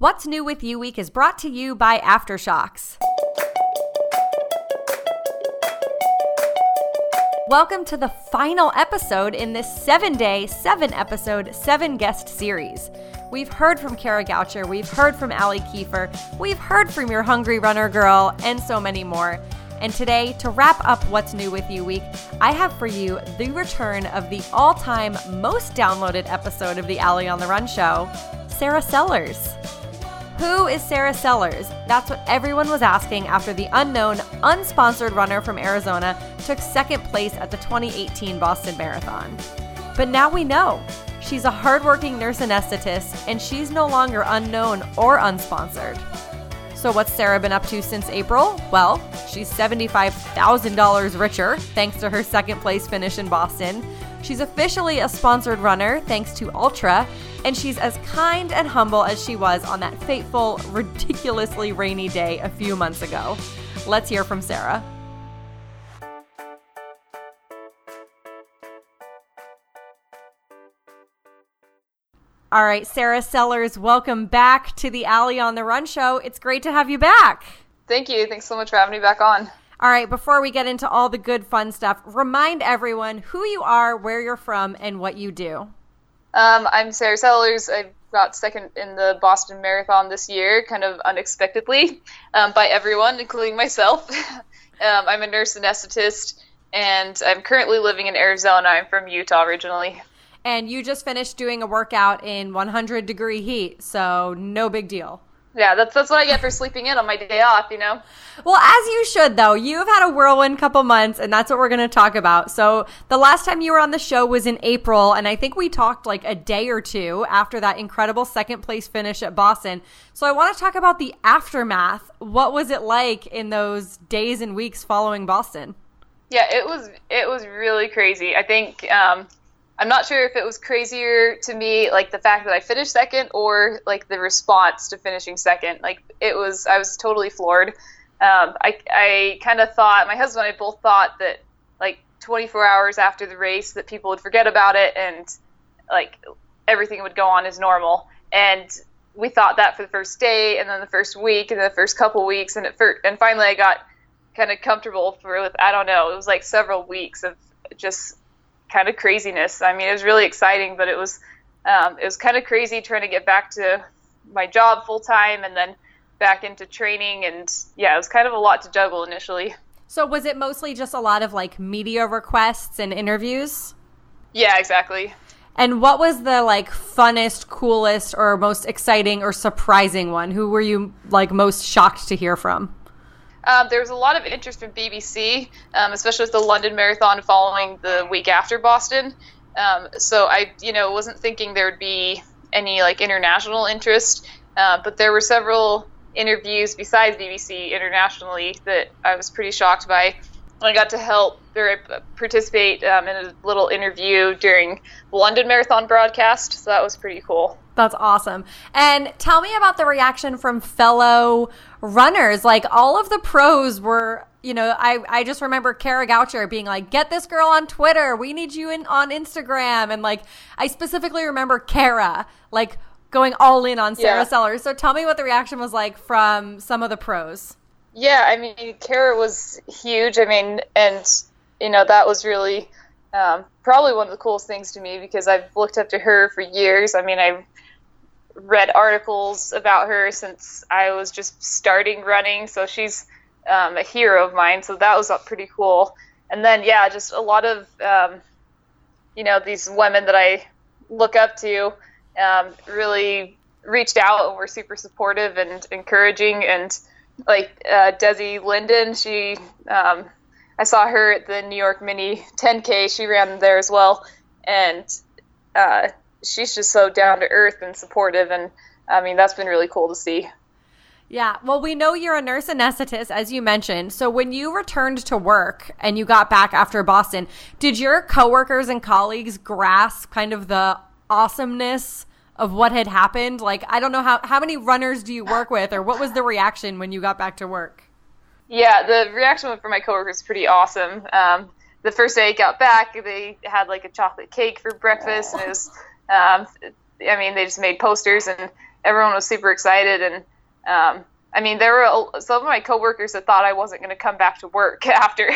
What's New with You Week is brought to you by Aftershokz. Welcome to the final episode in this seven day, seven episode, seven guest series. We've heard from Kara Goucher, we've heard from Allie Kiefer, we've heard from your Hungry Runner Girl, and so many more. And today, to wrap up What's New with You Week, I have for you the return of the all time most downloaded episode of the Allie on the Run show, Sarah Sellers. Who is Sarah Sellers? That's what everyone was asking after the unknown, unsponsored runner from Arizona took second place at the 2018 Boston Marathon. But now we know. She's a hardworking nurse anesthetist, and she's no longer unknown or unsponsored. So, what's Sarah been up to since April? Well, she's $75,000 richer thanks to her second place finish in Boston. She's officially a sponsored runner thanks to Altra, and she's as kind and humble as she was on that fateful, ridiculously rainy day a few months ago. Let's hear from Sarah. All right, Sarah Sellers, welcome back to the Allie on the Run show. It's great to have you back. Thank you. Thanks so much for having me back on. All right, before we get into all the good fun stuff, remind everyone who you are, where you're from, and what you do. Um, I'm Sarah Sellers. I got second in the Boston Marathon this year, kind of unexpectedly, um, by everyone, including myself. um, I'm a nurse anesthetist, and I'm currently living in Arizona. I'm from Utah originally and you just finished doing a workout in 100 degree heat, so no big deal. Yeah, that's that's what I get for sleeping in on my day off, you know. Well, as you should though. You've had a whirlwind couple months and that's what we're going to talk about. So, the last time you were on the show was in April and I think we talked like a day or two after that incredible second place finish at Boston. So, I want to talk about the aftermath. What was it like in those days and weeks following Boston? Yeah, it was it was really crazy. I think um I'm not sure if it was crazier to me, like the fact that I finished second, or like the response to finishing second. Like it was, I was totally floored. Um, I I kind of thought my husband and I both thought that like 24 hours after the race that people would forget about it and like everything would go on as normal. And we thought that for the first day, and then the first week, and then the first couple weeks, and it for, and finally I got kind of comfortable for with I don't know, it was like several weeks of just kind of craziness. I mean, it was really exciting, but it was um, it was kind of crazy trying to get back to my job full time and then back into training. And yeah, it was kind of a lot to juggle initially. So was it mostly just a lot of like media requests and interviews? Yeah, exactly. And what was the like funnest, coolest, or most exciting or surprising one? Who were you like most shocked to hear from? Um, there was a lot of interest from BBC, um, especially with the London Marathon following the week after Boston. Um, so I, you know, wasn't thinking there would be any like international interest, uh, but there were several interviews besides BBC internationally that I was pretty shocked by. I got to help or participate um, in a little interview during the London Marathon broadcast, so that was pretty cool. That's awesome. And tell me about the reaction from fellow runners. Like all of the pros were, you know, I, I just remember Kara Goucher being like, get this girl on Twitter. We need you in on Instagram. And like, I specifically remember Kara, like going all in on Sarah yeah. Sellers. So tell me what the reaction was like from some of the pros. Yeah, I mean, Kara was huge. I mean, and, you know, that was really um, probably one of the coolest things to me because I've looked up to her for years. I mean, I've read articles about her since I was just starting running, so she's um, a hero of mine. So that was pretty cool. And then yeah, just a lot of um, you know these women that I look up to um, really reached out and were super supportive and encouraging. And like uh, Desi Linden, she um, I saw her at the New York Mini 10K. She ran there as well, and uh, she's just so down to earth and supportive, and I mean that's been really cool to see. Yeah, well, we know you're a nurse anesthetist, as you mentioned. So when you returned to work and you got back after Boston, did your coworkers and colleagues grasp kind of the awesomeness of what had happened? Like, I don't know how how many runners do you work with, or what was the reaction when you got back to work? Yeah, the reaction from my coworkers was pretty awesome. Um, the first day I got back, they had like a chocolate cake for breakfast, and it was um, I mean, they just made posters and everyone was super excited. And um, I mean, there were some of my coworkers that thought I wasn't going to come back to work after.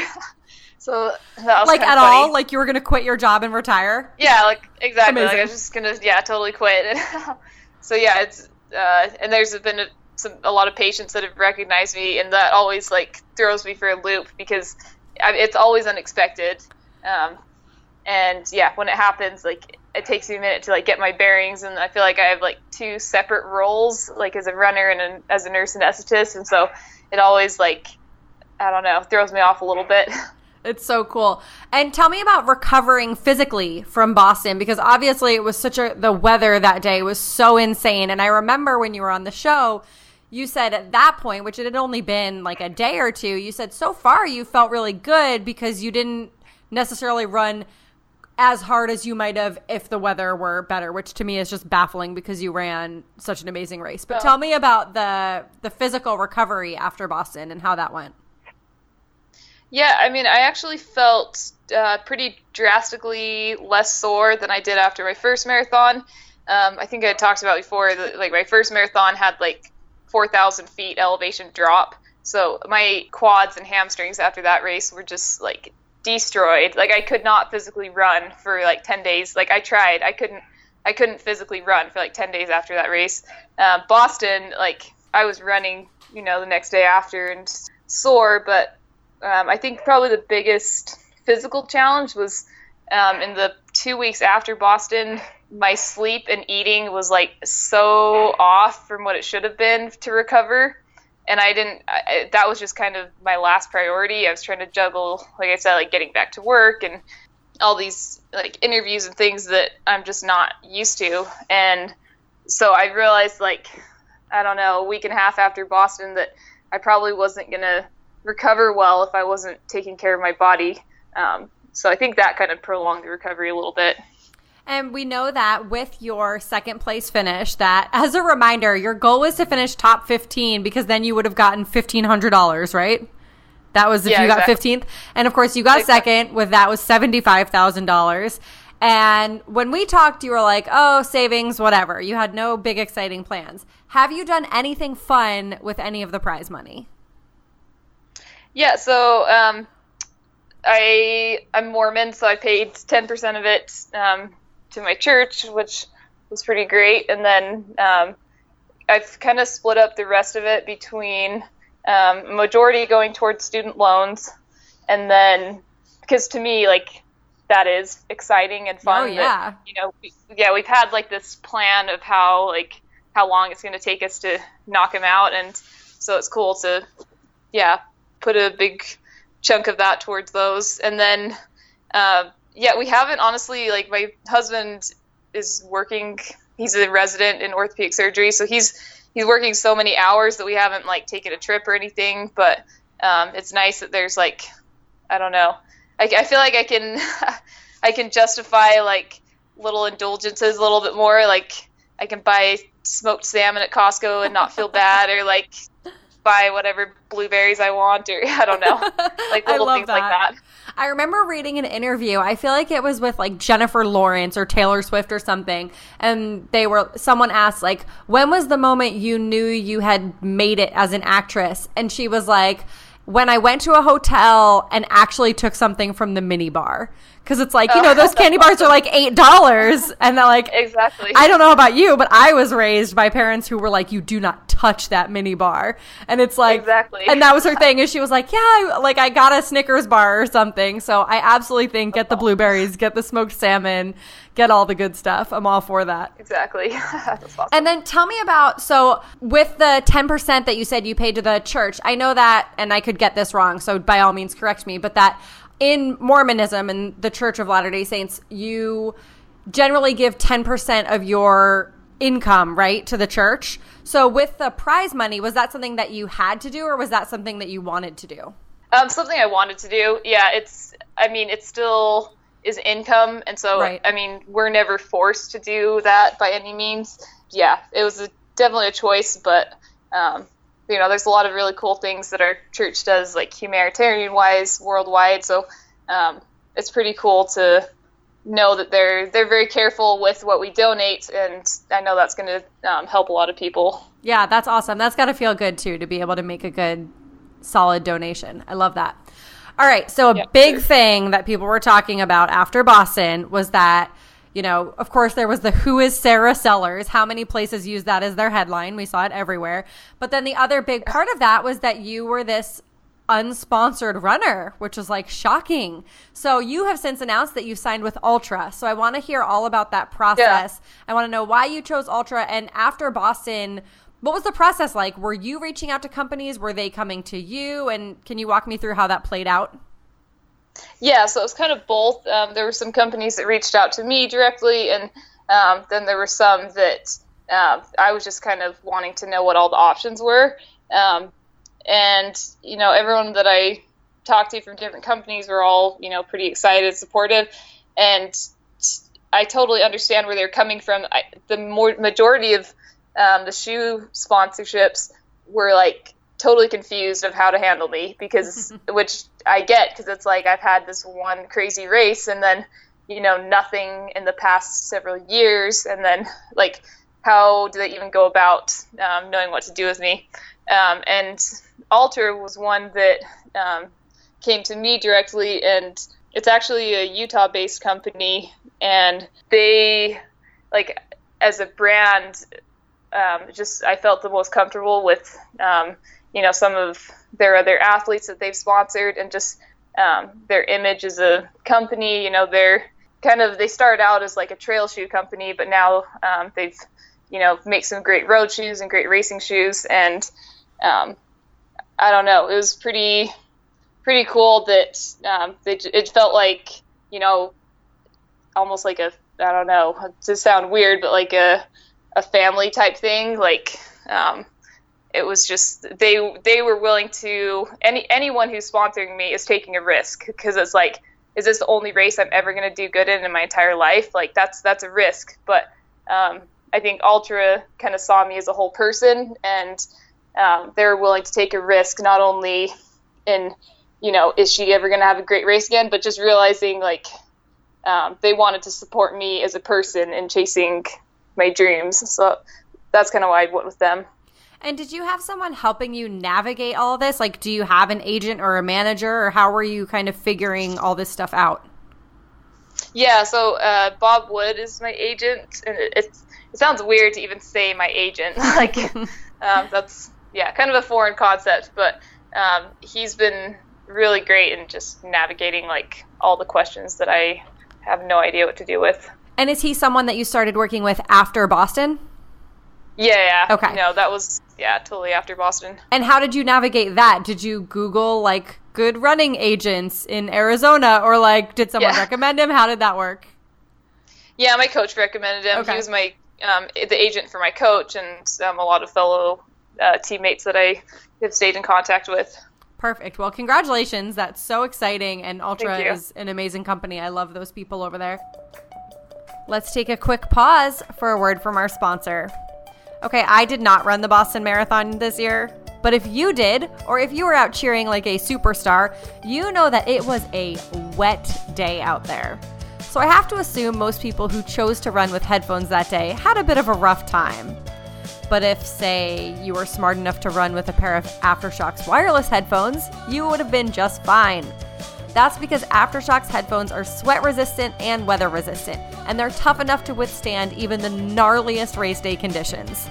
so like at funny. all, like you were going to quit your job and retire. Yeah, like exactly. Amazing. Like I was just gonna, yeah, totally quit. so yeah, it's uh, and there's been a, some a lot of patients that have recognized me, and that always like throws me for a loop because I, it's always unexpected. Um, and yeah, when it happens, like it takes me a minute to like get my bearings, and I feel like I have like two separate roles, like as a runner and an, as a nurse anesthetist, and so it always like I don't know throws me off a little bit. It's so cool. And tell me about recovering physically from Boston because obviously it was such a the weather that day was so insane. And I remember when you were on the show, you said at that point, which it had only been like a day or two, you said so far you felt really good because you didn't necessarily run as hard as you might have if the weather were better, which to me is just baffling because you ran such an amazing race. But Oh. tell me about the the physical recovery after Boston and how that went. Yeah, I mean, I actually felt uh, pretty drastically less sore than I did after my first marathon. Um, I think I talked about before that, like, my first marathon had like 4,000 feet elevation drop. So my quads and hamstrings after that race were just like destroyed. Like, I could not physically run for like 10 days. Like, I tried, I couldn't. I couldn't physically run for like 10 days after that race. Uh, Boston, like, I was running, you know, the next day after and sore, but um, I think probably the biggest physical challenge was um, in the two weeks after Boston. My sleep and eating was like so off from what it should have been to recover, and I didn't. I, that was just kind of my last priority. I was trying to juggle, like I said, like getting back to work and all these like interviews and things that I'm just not used to, and so I realized like I don't know a week and a half after Boston that I probably wasn't gonna recover well if I wasn't taking care of my body. Um, so I think that kind of prolonged the recovery a little bit. And we know that with your second place finish, that as a reminder, your goal was to finish top 15 because then you would have gotten $1,500, right? That was if Yeah, you got exactly. 15th. And of course, you got Exactly. second with that was $75,000. And when we talked, you were like, oh, savings, whatever. You had no big, exciting plans. Have you done anything fun with any of the prize money? Yeah, so um, I I'm Mormon, so I paid ten percent of it um, to my church, which was pretty great, and then um, I've kind of split up the rest of it between um, majority going towards student loans, and then because to me like that is exciting and fun. Oh, that, yeah. you know, we, yeah, we've had like this plan of how like how long it's going to take us to knock him out, and so it's cool to yeah put a big chunk of that towards those and then uh, yeah we haven't honestly like my husband is working he's a resident in orthopedic surgery so he's he's working so many hours that we haven't like taken a trip or anything but um, it's nice that there's like i don't know I, I feel like i can i can justify like little indulgences a little bit more like i can buy smoked salmon at costco and not feel bad or like buy whatever blueberries I want, or I don't know, like little things like that. I remember reading an interview. I feel like it was with like Jennifer Lawrence or Taylor Swift or something. And they were, someone asked, like, when was the moment you knew you had made it as an actress? And she was like, when I went to a hotel and actually took something from the mini bar. Cause it's like, you oh. know, those candy bars are like $8. And they're like, Exactly. I don't know about you, but I was raised by parents who were like, "You do not touch that mini bar," and it's like, Exactly. And that was her thing. Is she was like, "Yeah, I, like I got a Snickers bar or something." So I absolutely think get the blueberries, get the smoked salmon, get all the good stuff. I'm all for that. exactly. Awesome. And then tell me about so with the 10% that you said you paid to the church. I know that and I could get this wrong, so by all means correct me, but that in Mormonism and the Church of Latter-day Saints, you generally give 10% of your income, right, to the church. So with the prize money, was that something that you had to do or was that something that you wanted to do? Um, something I wanted to do. Yeah, it's. I mean, it still is income, and so Right. I mean, we're never forced to do that by any means. Yeah, it was a, definitely a choice, but um, you know, there's a lot of really cool things that our church does, like humanitarian wise, worldwide. So um, it's pretty cool to know that they're they're very careful with what we donate, and I know that's going to um, help a lot of people. Yeah, that's awesome. That's got to feel good too to be able to make a good, solid donation. I love that. All right, so a big sure. thing that people were talking about after Boston was that you know, of course, there was the Who is Sarah Sellers? How many places use that as their headline? We saw it everywhere. But then the other big part of that was that you were this unsponsored runner, which was like shocking. So you have since announced that you signed with Altra. So I want to hear all about that process. Yeah. I want to know why you chose Altra. and after Boston, what was the process like? Were you reaching out to companies? Were they coming to you? And can you walk me through how that played out? Yeah, so it was kind of both. Um, there were some companies that reached out to me directly, and um, then there were some that uh, I was just kind of wanting to know what all the options were. Um, and you know everyone that I talked to from different companies were all you know pretty excited, supportive, and I totally understand where they're coming from. I, the more majority of um, the shoe sponsorships were like totally confused of how to handle me because which I get because it's like I've had this one crazy race and then you know nothing in the past several years and then like how do they even go about um, knowing what to do with me um, and Altra was one that um, came to me directly, and it's actually a Utah based company. And they, like, as a brand, um, just I felt the most comfortable with, um, you know, some of their other athletes that they've sponsored, and just um, their image as a company. You know, they're kind of they started out as like a trail shoe company, but now um, they've, you know, make some great road shoes and great racing shoes, and um, I don't know. It was pretty pretty cool that um, it, it felt like you know almost like a I don't know to sound weird, but like a a family type thing. Like um, it was just they they were willing to any anyone who's sponsoring me is taking a risk because it's like is this the only race I'm ever going to do good in in my entire life? Like that's that's a risk, but um, I think Altra kind of saw me as a whole person and um, they're willing to take a risk not only in you know is she ever going to have a great race again but just realizing like um, they wanted to support me as a person in chasing my dreams. So that's kind of why i went with them and did you have someone helping you navigate all this like do you have an agent or a manager or how were you kind of figuring all this stuff out yeah so uh, bob wood is my agent and it, it, it sounds weird to even say my agent like um, that's yeah, kind of a foreign concept, but um, he's been really great in just navigating like all the questions that I have no idea what to do with. And is he someone that you started working with after Boston? Yeah, yeah. Okay. No, that was yeah, totally after Boston. And how did you navigate that? Did you Google like good running agents in Arizona, or like did someone yeah. recommend him? How did that work? Yeah, my coach recommended him. Okay. He was my um, the agent for my coach, and um, a lot of fellow uh, teammates that I have stayed in contact with. Perfect. Well, congratulations. That's so exciting. And Altra is an amazing company. I love those people over there. Let's take a quick pause for a word from our sponsor. Okay, I did not run the Boston Marathon this year, but if you did, or if you were out cheering like a superstar, you know that it was a wet day out there. So I have to assume most people who chose to run with headphones that day had a bit of a rough time. But if, say, you were smart enough to run with a pair of Aftershokz wireless headphones, you would have been just fine. That's because Aftershokz headphones are sweat resistant and weather resistant, and they're tough enough to withstand even the gnarliest race day conditions.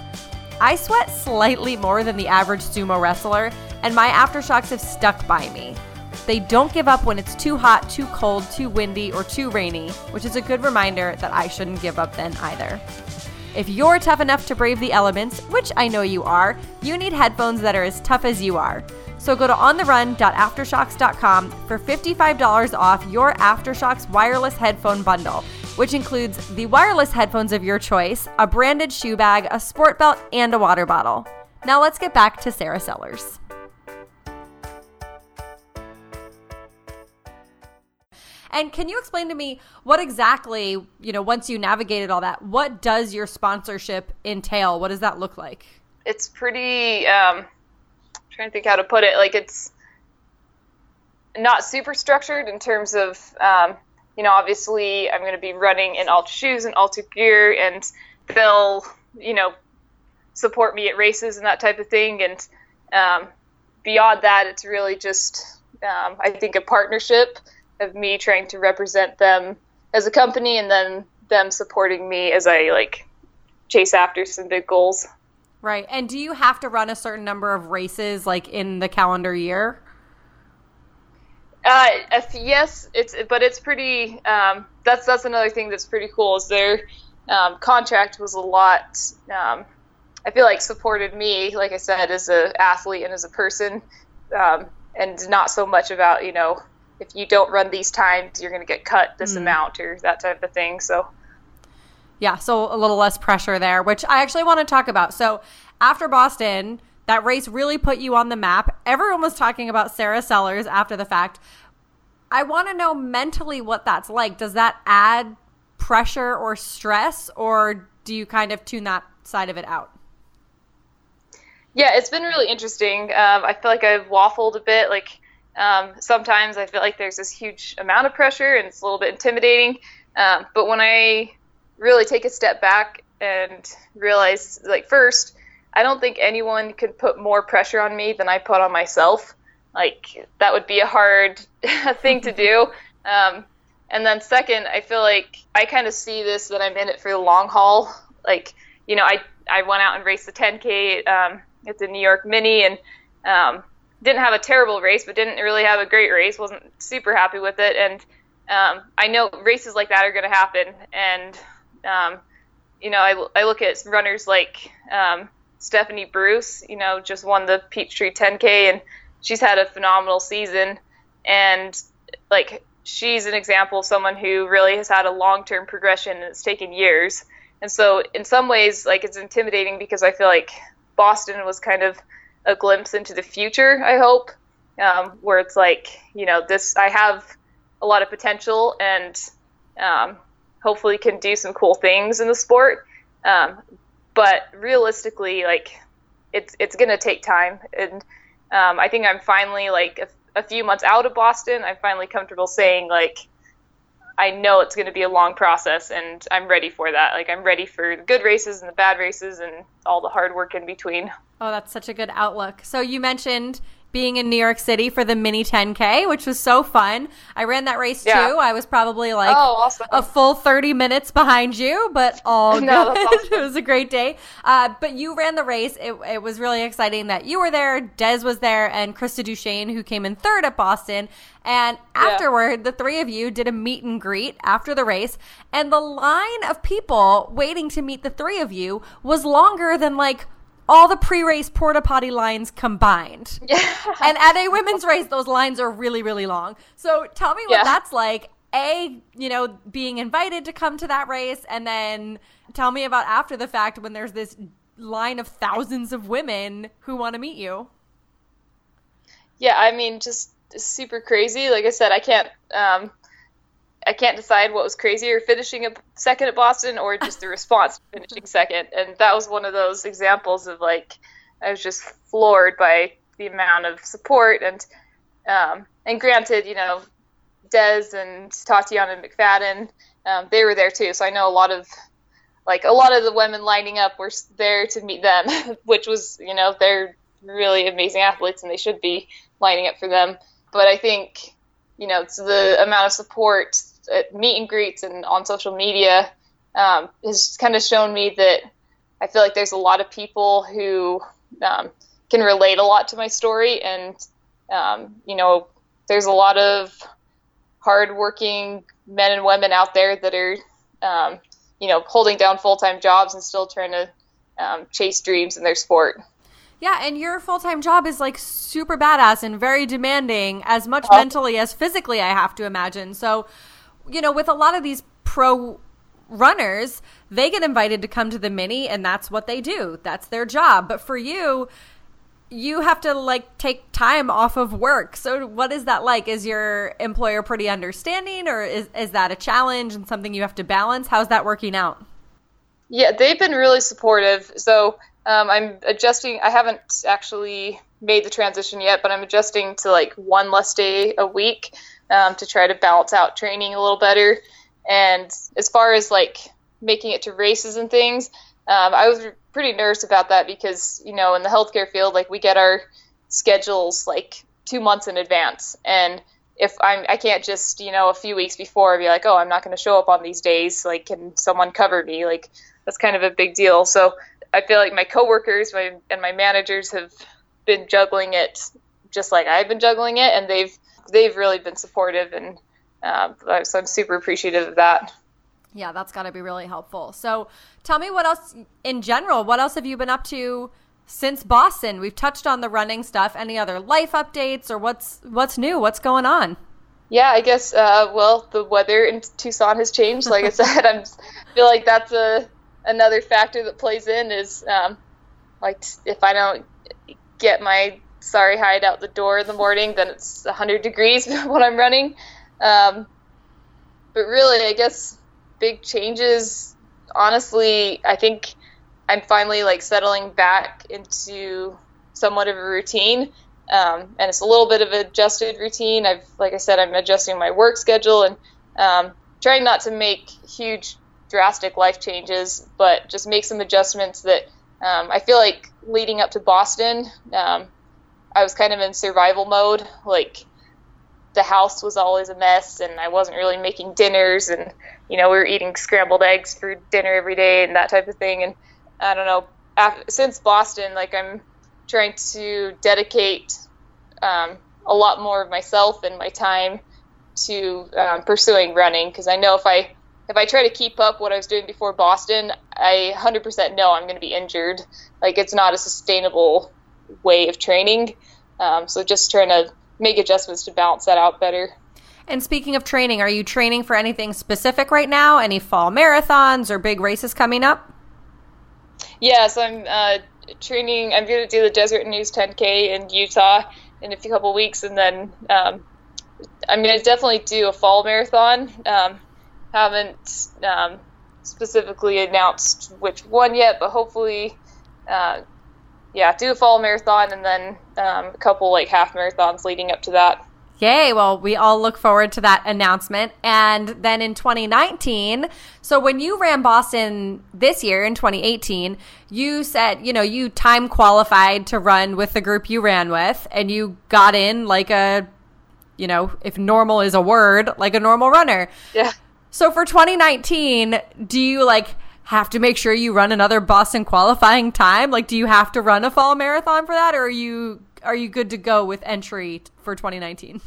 I sweat slightly more than the average sumo wrestler, and my Aftershokz have stuck by me. They don't give up when it's too hot, too cold, too windy, or too rainy, which is a good reminder that I shouldn't give up then either. If you're tough enough to brave the elements, which I know you are, you need headphones that are as tough as you are. So go to ontherun.aftershokz.com for $55 off your Aftershokz wireless headphone bundle, which includes the wireless headphones of your choice, a branded shoe bag, a sport belt, and a water bottle. Now let's get back to Sarah Sellers. And can you explain to me what exactly, you know, once you navigated all that, what does your sponsorship entail? What does that look like? It's pretty um trying to think how to put it. Like it's not super structured in terms of um you know, obviously I'm going to be running in Altra shoes and Altra gear, and they'll, you know, support me at races and that type of thing. And um, beyond that, it's really just, um, I think, a partnership of me trying to represent them as a company and then them supporting me as I like chase after some big goals. Right. And do you have to run a certain number of races like in the calendar year? Uh, yes, it's but it's pretty. Um, that's that's another thing that's pretty cool. Is their um, contract was a lot. Um, I feel like supported me, like I said, as an athlete and as a person, um, and not so much about you know if you don't run these times, you're going to get cut this mm. amount or that type of thing. So yeah, so a little less pressure there, which I actually want to talk about. So after Boston, that race really put you on the map. Everyone was talking about Sarah Sellers after the fact. I want to know mentally what that's like. Does that add pressure or stress, or do you kind of tune that side of it out? Yeah, it's been really interesting. Um, I feel like I've waffled a bit. Like um, sometimes I feel like there's this huge amount of pressure and it's a little bit intimidating. Um, but when I really take a step back and realize, like, first, I don't think anyone could put more pressure on me than I put on myself. Like, that would be a hard thing to do. Um, and then, second, I feel like I kind of see this that I'm in it for the long haul. Like, you know, I, I went out and raced the 10K um, at the New York Mini and um, didn't have a terrible race, but didn't really have a great race. wasn't super happy with it. And um, I know races like that are going to happen. And um, you know, I, I look at runners like um, Stephanie Bruce, you know, just won the Peachtree 10K and she's had a phenomenal season. And like, she's an example of someone who really has had a long term progression and it's taken years. And so, in some ways, like, it's intimidating because I feel like Boston was kind of a glimpse into the future, I hope, um, where it's like, you know, this, I have a lot of potential and, um, hopefully can do some cool things in the sport. Um, but realistically, like it's it's gonna take time, and um, I think I'm finally like a, a, few months out of Boston. I'm finally comfortable saying like I know it's gonna be a long process, and I'm ready for that. Like I'm ready for the good races and the bad races and all the hard work in between. Oh, that's such a good outlook. So you mentioned being in New York City for the mini 10K, which was so fun. I ran that race yeah. too. I was probably like oh, awesome. a full 30 minutes behind you, but all no, good. Awesome. it was a great day. Uh, but you ran the race. It, it, was really exciting that you were there, Des was there, and Krista DuChene, who came in third at Boston. And afterward, yeah. the three of you did a meet and greet after the race. And the line of people waiting to meet the three of you was longer than like all the pre-race porta potty lines combined. Yeah. and at a women's race, those lines are really, really long. So tell me what yeah. that's like. A, you know, being invited to come to that race, and then tell me about after the fact when there's this line of thousands of women who want to meet you. Yeah, I mean, just super crazy. Like I said, I can't um, I can't decide what was crazier, finishing a second at Boston or just the response finishing second. And that was one of those examples of like I was just floored by the amount of support and um, and granted, you know, Des and Tatiana McFadden, um, they were there too. So I know a lot of like a lot of the women lining up were there to meet them, which was you know they're really amazing athletes and they should be lining up for them. But I think you know it's the amount of support at meet and greets and on social media um, has kind of shown me that I feel like there's a lot of people who um, can relate a lot to my story, and um, you know, there's a lot of hardworking men and women out there that are, um, you know, holding down full time jobs and still trying to um, chase dreams in their sport. Yeah, and your full time job is like super badass and very demanding, as much uh, mentally as physically, I have to imagine. So, you know, with a lot of these pro runners, they get invited to come to the mini and that's what they do. That's their job. But for you, you have to like take time off of work. So what is that like? Is your employer pretty understanding or is is that a challenge and something you have to balance? How's that working out? Yeah, they've been really supportive. So um, I'm adjusting. I haven't actually made the transition yet, but I'm adjusting to like one less day a week um, to try to balance out training a little better. And as far as like making it to races and things, um, I was pretty nervous about that because you know in the healthcare field, like we get our schedules like two months in advance, and if I'm I can't just you know a few weeks before be like, oh, I'm not going to show up on these days. Like, can someone cover me? Like, that's kind of a big deal. So I feel like my coworkers my, and my managers have been juggling it just like I've been juggling it, and they've they've really been supportive, and uh, so I'm super appreciative of that. Yeah, that's got to be really helpful. So, tell me what else in general. What else have you been up to since Boston? We've touched on the running stuff. Any other life updates or what's what's new? What's going on? Yeah, I guess. Uh, well, the weather in Tucson has changed. Like I said, I feel like that's a another factor that plays in. Is um, like if I don't get my sorry hide out the door in the morning, then it's 100 degrees when I'm running. Um, but really, I guess big changes. Honestly, I think I'm finally like settling back into somewhat of a routine. Um, and it's a little bit of adjusted routine. I've, like I said, I'm adjusting my work schedule and um, trying not to make huge, drastic life changes, but just make some adjustments that um, I feel like leading up to Boston, um, I was kind of in survival mode. Like the house was always a mess, and I wasn't really making dinners, and you know we were eating scrambled eggs for dinner every day and that type of thing. And I don't know. After, since Boston, like I'm trying to dedicate um, a lot more of myself and my time to um, pursuing running because I know if I if I try to keep up what I was doing before Boston, I 100% know I'm going to be injured. Like it's not a sustainable way of training. Um, so just trying to make adjustments to balance that out better. And speaking of training, are you training for anything specific right now? Any fall marathons or big races coming up? Yeah, so I'm uh, training. I'm going to do the Deseret News 10K in Utah in a few couple weeks, and then um, I'm going to definitely do a fall marathon. Um, haven't um, specifically announced which one yet, but hopefully uh, yeah, do a fall marathon and then um, a couple like half marathons leading up to that. Yay. Well, we all look forward to that announcement. And then in 2019, so when you ran Boston this year in 2018, you said, you know, you time qualified to run with the group you ran with and you got in like a, you know, if normal is a word, like a normal runner. Yeah. So for 2019, do you like have to make sure you run another Boston qualifying time? Like, do you have to run a fall marathon for that, or are you are you good to go with entry for 2019?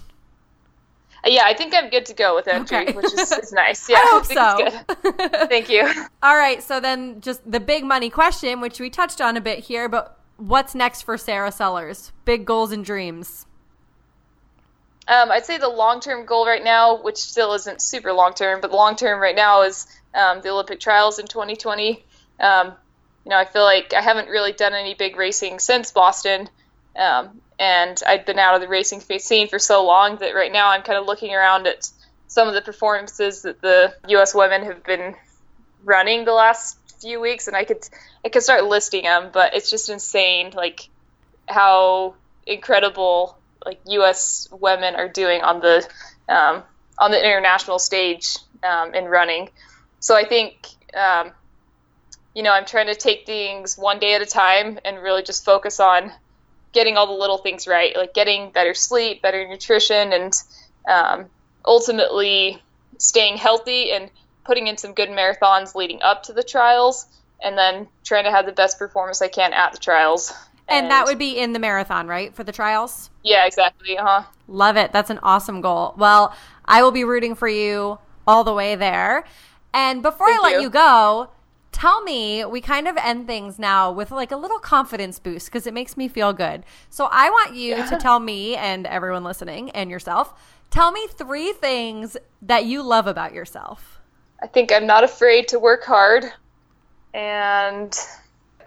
Uh, yeah, I think I'm good to go with entry, okay. which is, is, nice. Yeah, I hope I so. Thank you. All right, so then just the big money question, which we touched on a bit here, but what's next for Sarah Sellers? Big goals and dreams. Um, I'd say the long term goal right now, which still isn't super long term, but long term right now is um, the Olympic trials in 2020. Um, you know, I feel like I haven't really done any big racing since Boston, um, and I'd been out of the racing scene for so long that right now I'm kind of looking around at some of the performances that the U.S. women have been running the last few weeks, and I could I could start listing them, but it's just insane, like how incredible like U.S. women are doing on the um, on the international stage um, in running. So I think, um, you know, I'm trying to take things one day at a time and really just focus on getting all the little things right, like getting better sleep, better nutrition, and um, ultimately staying healthy and putting in some good marathons leading up to the trials, and then trying to have the best performance I can at the trials. And, and that would be in the marathon, right, for the trials? Yeah, exactly. Uh huh. Love it. That's an awesome goal. Well, I will be rooting for you all the way there. And before Thank I let you. you go, tell me, we kind of end things now with like a little confidence boost because it makes me feel good. So I want you yeah. to tell me and everyone listening and yourself, tell me three things that you love about yourself. I think I'm not afraid to work hard and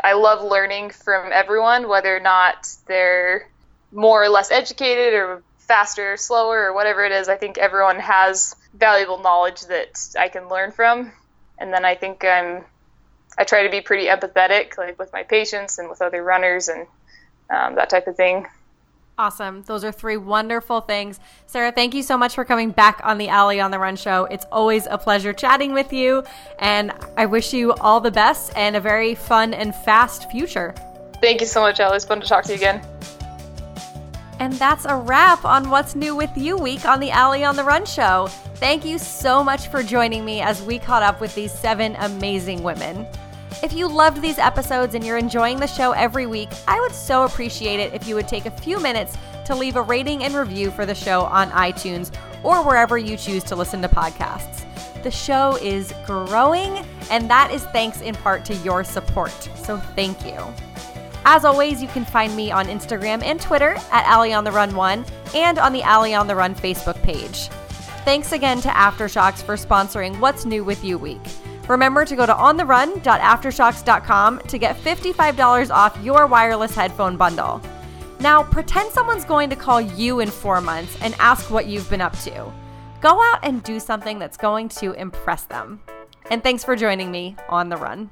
I love learning from everyone, whether or not they're more or less educated or faster or slower or whatever it is. I think everyone has valuable knowledge that I can learn from. And then I think I'm I try to be pretty empathetic, like with my patients and with other runners and um, that type of thing. Awesome. Those are three wonderful things. Sarah, thank you so much for coming back on the Allie on the Run show. It's always a pleasure chatting with you, and I wish you all the best and a very fun and fast future. Thank you so much, Allie. It's fun to talk to you again. And that's a wrap on What's New with You week on the Allie on the Run show. Thank you so much for joining me as we caught up with these seven amazing women. If you loved these episodes and you're enjoying the show every week, I would so appreciate it if you would take a few minutes to leave a rating and review for the show on iTunes or wherever you choose to listen to podcasts. The show is growing, and that is thanks in part to your support. So thank you. As always, you can find me on Instagram and Twitter at Allie on the Run 1 and on the Allie on the Run Facebook page. Thanks again to Aftershokz for sponsoring What's New with You Week. Remember to go to ontherun.aftershokz.com to get $55 off your wireless headphone bundle. Now, pretend someone's going to call you in four months and ask what you've been up to. Go out and do something that's going to impress them. And thanks for joining me on the run.